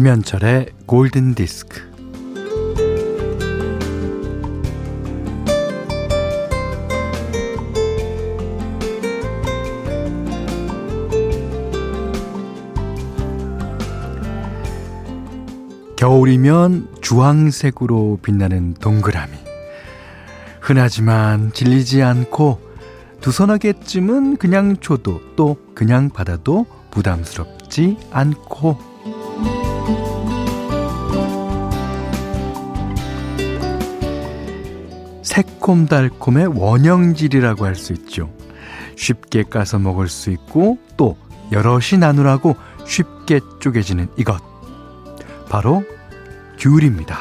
김현철의 골든 디스크. 겨울이면 주황색으로 빛나는 동그라미. 흔하지만 질리지 않고 두 서너 개쯤은 그냥 줘도 또 그냥 받아도 부담스럽지 않고 새콤달콤의 원형질이라고 할 수 있죠. 쉽게 까서 먹을 수 있고 또 여럿이 나누라고 쉽게 쪼개지는 이것. 바로 귤입니다.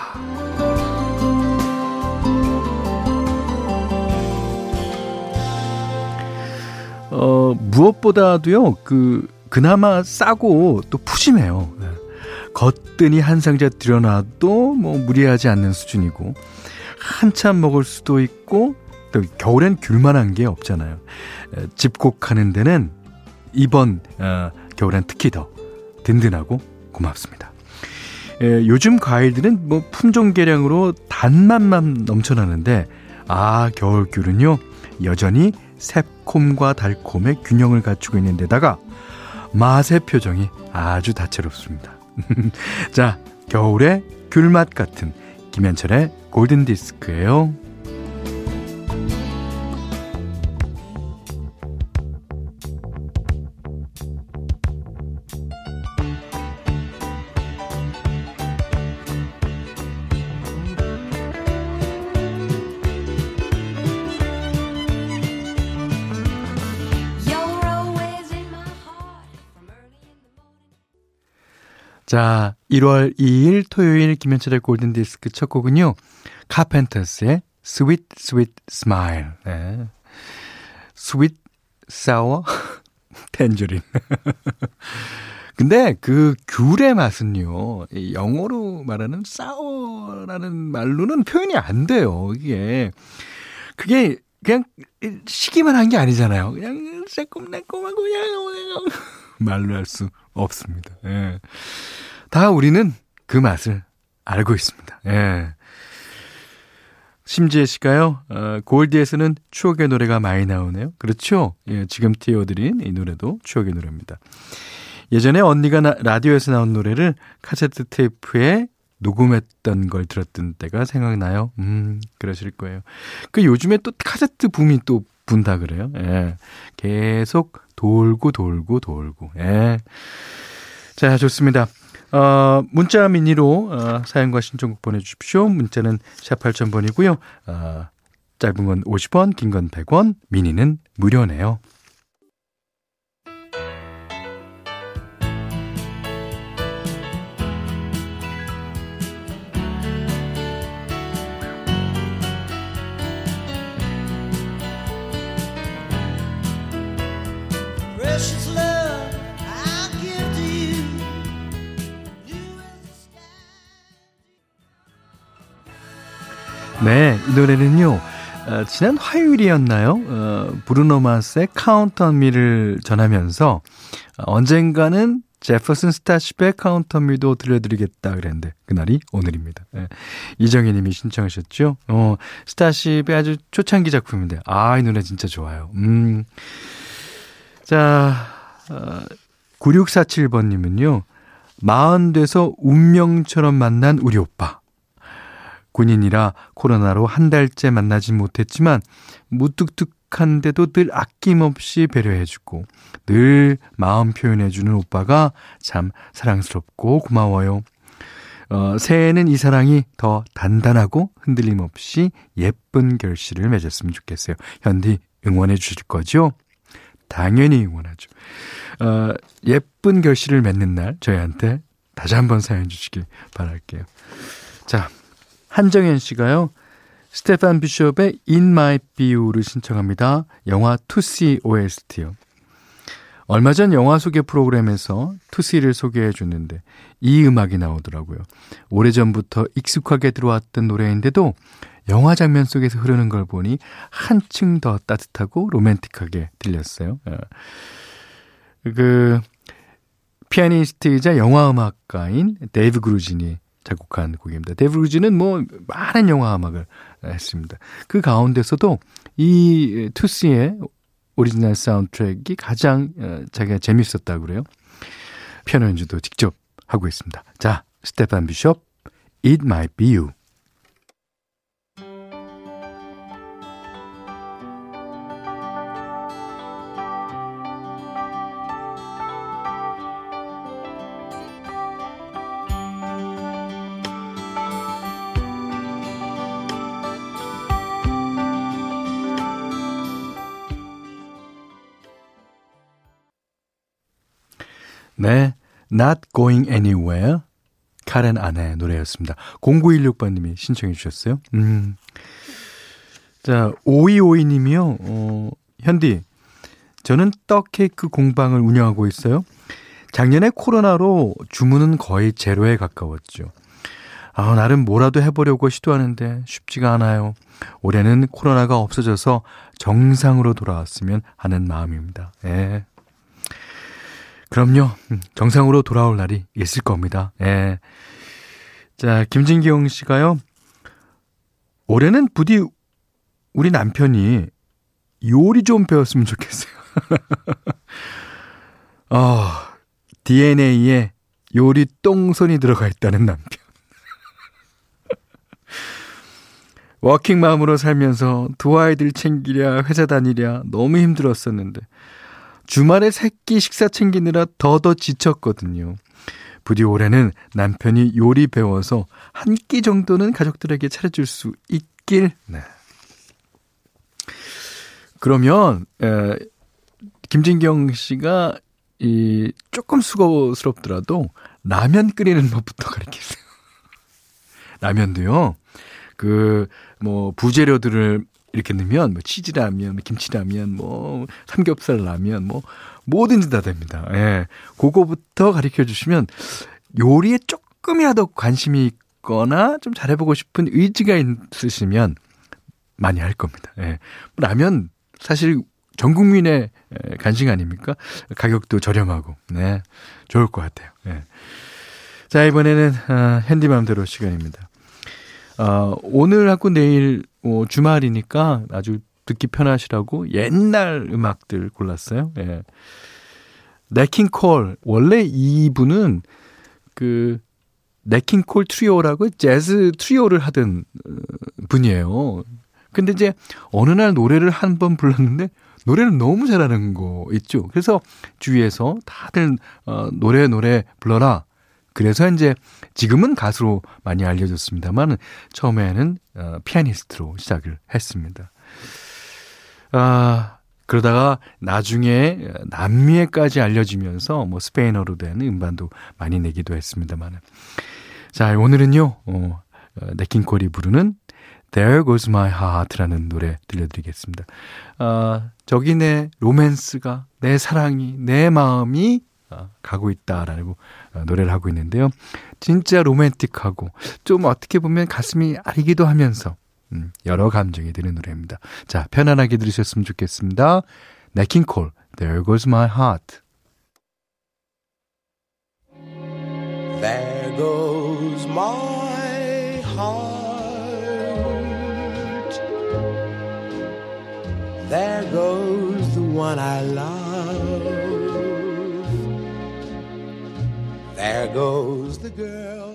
어, 무엇보다도요, 그, 그나마 싸고 또 푸짐해요. 네. 겉드니 한 상자 들여놔도 뭐 무리하지 않는 수준이고, 한참 먹을 수도 있고, 또 겨울엔 귤만한 게 없잖아요. 집콕하는 데는 이번 어, 겨울엔 특히 더 든든하고 고맙습니다. 예, 요즘 과일들은 뭐 품종 개량으로 단맛만 넘쳐나는데 아 겨울 귤은요 여전히 새콤과 달콤의 균형을 갖추고 있는 데다가 맛의 표정이 아주 다채롭습니다. 자 겨울의 귤맛 같은 김현철의 골든 디스크예요. 자, 1월 2일 토요일 김현철의 골든 디스크 첫 곡은요. 카펜터스의 Sweet Sweet Smile. 네. Sweet, Sour, Tangerine. 근데 그 귤의 맛은요. 영어로 말하는 sour라는 말로는 표현이 안 돼요. 이게. 그게 그냥 시기만 한 게 아니잖아요. 그냥 새콤달콤하고 그냥 말로 할 수 없습니다. 예. 다 우리는 그 맛을 알고 있습니다. 예. 심지혜 씨가요, 어, 골디에서는 추억의 노래가 많이 나오네요. 그렇죠? 예, 지금 띄워드린 이 노래도 추억의 노래입니다. 예전에 언니가 나, 라디오에서 나온 노래를 카세트 테이프에 녹음했던 걸 들었던 때가 생각나요. 음, 그러실 거예요. 그 요즘에 또 카세트 붐이 또 분다 그래요. 예. 계속 돌고 돌고 돌고. 예. 자, 좋습니다. 어, 문자 미니로 어, 사연과 신청곡 보내주십시오. 문자는 샵 8000번이고요. 어, 짧은 건 50원, 긴 건 100원, 미니는 무료네요. 노래는요. 어, 지난 화요일이었나요? 어, 브루노 마스의 Count on Me를 전하면서 어, 언젠가는 제퍼슨 스타쉽의 Count on Me도 들려드리겠다 그랬는데 그날이 오늘입니다. 예. 이정희 님이 신청하셨죠. 어, 스타쉽의 아주 초창기 작품인데 아, 이 노래 진짜 좋아요. 음. 자, 어, 9647번 님은요. 마흔 돼서 운명처럼 만난 우리 오빠. 군인이라 코로나로 한 달째 만나지 못했지만 무뚝뚝한데도 늘 아낌없이 배려해주고 늘 마음 표현해주는 오빠가 참 사랑스럽고 고마워요. 어, 새해에는 이 사랑이 더 단단하고 흔들림 없이 예쁜 결실을 맺었으면 좋겠어요. 현디 응원해 주실 거죠? 당연히 응원하죠. 어, 예쁜 결실을 맺는 날 저희한테 다시 한번 사연 주시길 바랄게요. 자, 한정현 씨가요. 스테판 비숍의 In My View를 신청합니다. 영화 투시 OST요. 얼마 전 영화 소개 프로그램에서 투시를 소개해 줬는데 이 음악이 나오더라고요. 오래전부터 익숙하게 들어왔던 노래인데도 영화 장면 속에서 흐르는 걸 보니 한층 더 따뜻하고 로맨틱하게 들렸어요. 예. 그 피아니스트이자 영화 음악가인 데이브 그루진이 작곡한 곡입니다. 그루진은 뭐 많은 영화 음악을 했습니다. 그 가운데서도 이 투씨의 오리지널 사운드트랙이 가장 어, 자기가 재밌었다고 그래요. 피아노 연주도 직접 하고 있습니다. 자, 스테판 비숍, It Might Be You. 네. Not Going Anywhere. 카렌 아내 노래였습니다. 0916번님이 신청해 주셨어요. 음. 자, 5252님이요. 어, 현디. 저는 떡 케이크 공방을 운영하고 있어요. 작년에 코로나로 주문은 거의 제로에 가까웠죠. 아, 나름 뭐라도 해보려고 시도하는데 쉽지가 않아요. 올해는 코로나가 없어져서 정상으로 돌아왔으면 하는 마음입니다. 예. 그럼요. 음, 정상으로 돌아올 날이 있을 겁니다. 예. 자, 김진경 씨가요. 올해는 부디 우리 남편이 요리 좀 배웠으면 좋겠어요. 어, DNA에 요리 똥손이 들어가 있다는 남편. 워킹맘으로 살면서 두 아이들 챙기랴 회사 다니랴 너무 힘들었었는데 주말에 새끼 식사 챙기느라 더더 지쳤거든요. 부디 올해는 남편이 요리 배워서 한 끼 정도는 가족들에게 차려줄 수 있길. 네. 그러면 에, 김진경 씨가 이 조금 수고스럽더라도 라면 끓이는 법부터 가르치세요. 라면도요. 그 뭐 부재료들을 이렇게 넣으면 뭐 치즈라면, 뭐 김치라면, 뭐 삼겹살 라면, 뭐 뭐든지 다 됩니다. 예. 그거부터 가르쳐 주시면 요리에 조금이라도 관심이 있거나 좀 잘해보고 싶은 의지가 있으시면 많이 할 겁니다. 예. 라면 사실 전 국민의 간식 아닙니까? 가격도 저렴하고, 네. 좋을 것 같아요. 예. 자, 이번에는, 어, 핸디맘대로 시간입니다. 어, 오늘 하고 내일 어, 주말이니까 아주 듣기 편하시라고 옛날 음악들 골랐어요. 예. 네킹콜 원래 이분은 그 네킹콜 트리오라고 재즈 트리오를 하던 어, 분이에요. 근데 이제 어느 날 노래를 한 번 불렀는데 노래를 너무 잘하는 거 있죠. 그래서 주위에서 다들 어, 노래 노래 불러라. 그래서 이제 지금은 가수로 많이 알려졌습니다만 처음에는 어, 피아니스트로 시작을 했습니다. 아, 그러다가 나중에 남미에까지 알려지면서 뭐 스페인어로 된 음반도 많이 내기도 했습니다만. 자, 오늘은요, 어, 네킹콜이 부르는 There Goes My Heart라는 노래 들려드리겠습니다. 아, 저기 내 로맨스가, 내 사랑이, 내 마음이 어, 가고 있다라고 어, 노래를 하고 있는데요. 진짜 로맨틱하고 좀 어떻게 보면 가슴이 아리기도 하면서 음, 여러 감정이 드는 노래입니다. 자, 편안하게 들으셨으면 좋겠습니다. 네킹콜, There Goes My Heart. There goes my heart. There goes the one I love. There goes the girl.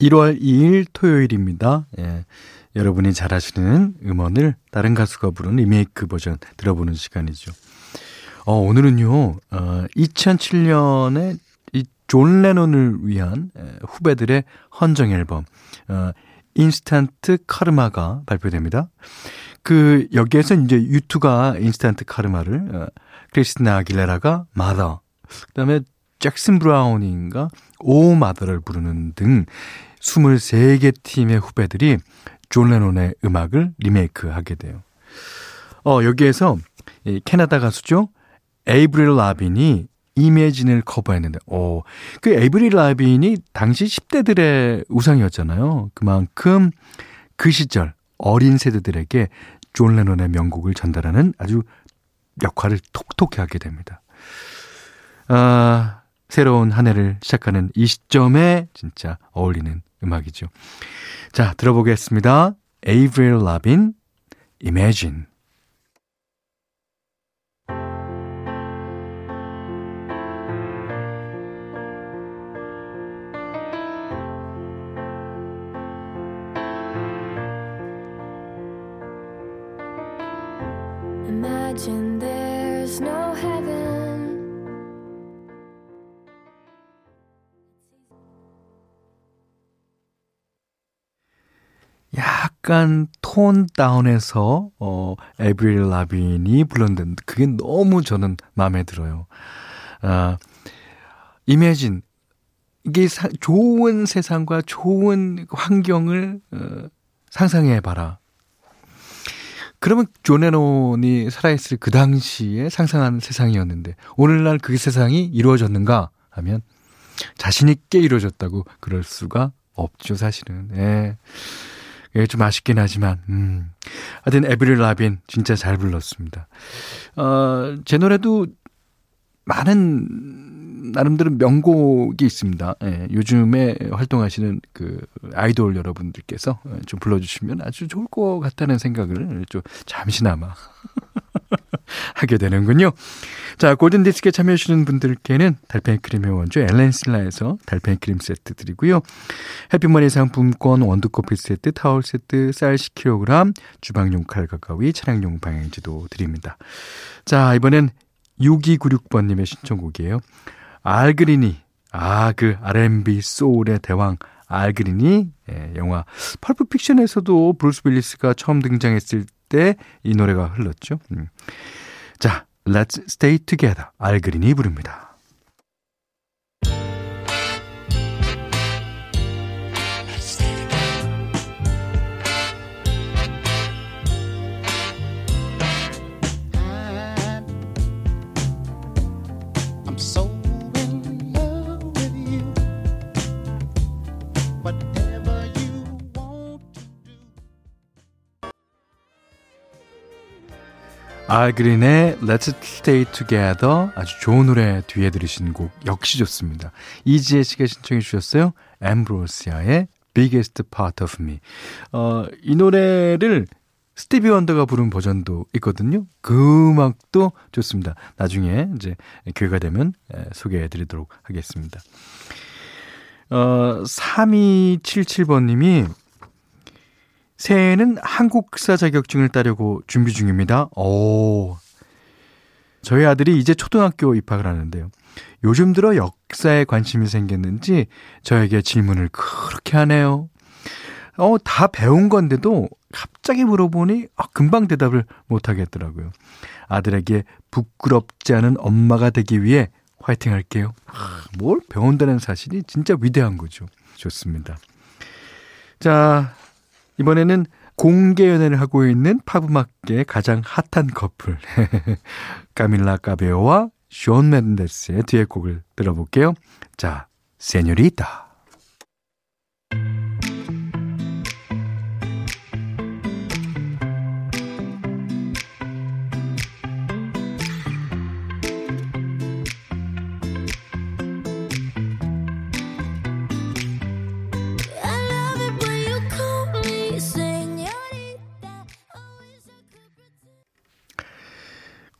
1월 2일 토요일입니다. 예. 여러분이 잘 아시는 음원을 다른 가수가 부른 리메이크 버전 들어보는 시간이죠. 어, 오늘은요, 어, 2007년에 이 존 레논을 위한 에, 후배들의 헌정 앨범, 어, Instant Karma가 발표됩니다. 그, 여기에서 이제 U2가 Instant Karma를, 어, 크리스티나 아길레라가 Mother, 그 다음에 잭슨 브라운인가 Oh My Love를 부르는 등 23개 팀의 후배들이 존 레논의 음악을 리메이크하게 돼요. 어, 여기에서 이 캐나다 가수죠. 에이브릴 라빈이 Imagine을 커버했는데, 어, 그 에이브릴 라빈이 당시 10대들의 우상이었잖아요. 그만큼 그 시절 어린 세대들에게 존 레논의 명곡을 전달하는 아주 역할을 톡톡히 하게 됩니다. 아, 새로운 한 해를 시작하는 이 시점에 진짜 어울리는 음악이죠. 자, 들어보겠습니다. 에이브릴 라빈. Imagine 약간 tone down해서 어 에브릴 라빈이 불렀는데 그게 너무 저는 마음에 들어요. 아 Imagine 이게 사, 좋은 세상과 좋은 환경을 어, 상상해 봐라. 그러면 존 레논이 살아있을 그 당시에 상상한 세상이었는데 오늘날 그 세상이 이루어졌는가 하면 자신 있게 이루어졌다고 그럴 수가 없죠 사실은. 예. 예, 좀 아쉽긴 하지만, 음. 하여튼, 에브릴 라빈, 진짜 잘 불렀습니다. 어, 제 노래도 많은, 나름대로 명곡이 있습니다. 예, 요즘에 활동하시는 그 아이돌 여러분들께서 좀 불러주시면 아주 좋을 것 같다는 생각을 좀 잠시나마 하게 되는군요. 자, 골든디스크에 참여해주시는 분들께는 달팽이 크림의 원조 엘렌실라에서 달팽이 크림 세트 드리고요. 해피머니 상품권, 원두커피 세트, 타월 세트, 쌀 10kg, 주방용 칼과 가위, 차량용 방향제도 드립니다. 자, 이번엔 6296번님의 신청곡이에요. 알그린이, 아, 그 R&B 소울의 대왕, 알그린이, 예, 영화 Pulp Fiction에서도 브루스 윌리스가 처음 등장했을 때 이 노래가 흘렀죠. 음. 자, Let's Stay Together. 알그린이 부릅니다. 알그린의 Let's Stay Together 아주 좋은 노래 뒤에 들으신 곡 역시 좋습니다. 이지혜 씨가 신청해 주셨어요. 엠브로시아의 Biggest Part of Me. 어, 이 노래를 스티비 원더가 부른 버전도 있거든요. 그 음악도 좋습니다. 나중에 이제 기회가 되면 소개해 드리도록 하겠습니다. 어, 3277번님이 새해에는 한국사 자격증을 따려고 준비 중입니다. 오. 저희 아들이 이제 초등학교 입학을 하는데요. 요즘 들어 역사에 관심이 생겼는지 저에게 질문을 그렇게 하네요. 어, 다 배운 건데도 갑자기 물어보니 아, 금방 대답을 못 하겠더라고요. 아들에게 부끄럽지 않은 엄마가 되기 위해 화이팅 할게요. 아, 뭘 배운다는 사실이 진짜 위대한 거죠. 좋습니다. 자, 이번에는 공개 연애를 하고 있는 팝음악계의 가장 핫한 커플 까밀라 까베오와 쇼온 맨데스의 뒤에 곡을 들어볼게요. 자, 세뇨리타.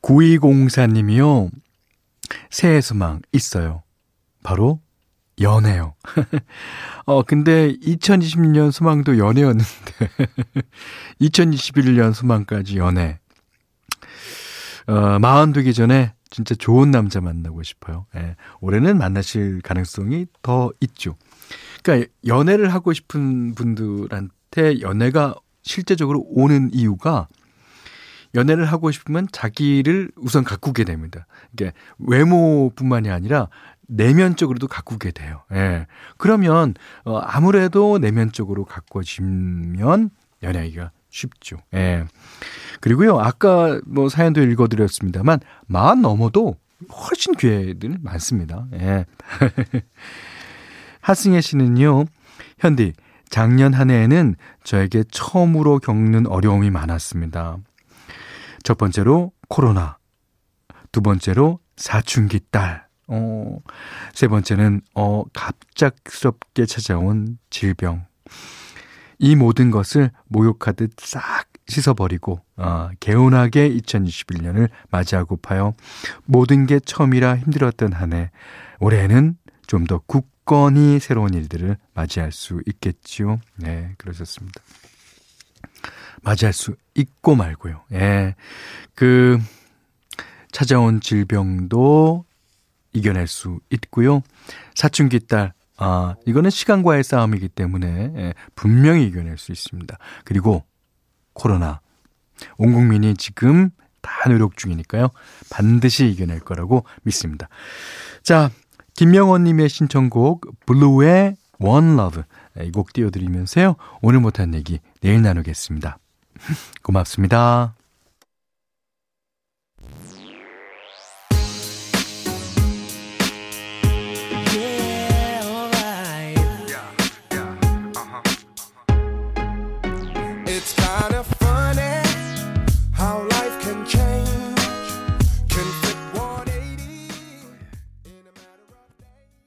구이공사님이요. 새해 소망 있어요. 바로 연애요. 어, 근데 2020년 소망도 연애였는데 2021년 소망까지 연애. 어, 마흔 되기 전에 진짜 좋은 남자 만나고 싶어요. 예. 올해는 만나실 가능성이 더 있죠. 그러니까 연애를 하고 싶은 분들한테 연애가 실제적으로 오는 이유가 연애를 하고 싶으면 자기를 우선 가꾸게 됩니다. 이게 외모뿐만이 아니라 내면적으로도 가꾸게 돼요. 예. 그러면 어 아무래도 내면적으로 가꿔지면 연애하기가 쉽죠. 예. 그리고요, 아까 뭐 사연도 읽어 드렸습니다만, 마흔 넘어도 훨씬 기회들 많습니다. 예. 하승혜 씨는요, 현디, 작년 한 해에는 저에게 처음으로 겪는 어려움이 많았습니다. 첫 번째로 코로나, 두 번째로 사춘기 딸. 어, 세 번째는, 어, 갑작스럽게 찾아온 질병. 이 모든 것을 목욕하듯 싹 씻어버리고, 어, 개운하게 2021년을 맞이하고파요. 모든 게 처음이라 힘들었던 한 해. 올해는 좀 더 굳건히 새로운 일들을 맞이할 수 있겠지요. 네, 그러셨습니다. 맞이할 수 있고 말고요. 예. 그, 찾아온 질병도 이겨낼 수 있고요. 사춘기 딸, 아, 이거는 시간과의 싸움이기 때문에 예, 분명히 이겨낼 수 있습니다. 그리고 코로나. 온 국민이 지금 다 노력 중이니까요. 반드시 이겨낼 거라고 믿습니다. 자, 김명원님의 신청곡, 블루의 One Love. 이 곡 띄워드리면서요. 오늘 못한 얘기 내일 나누겠습니다. 고맙습니다.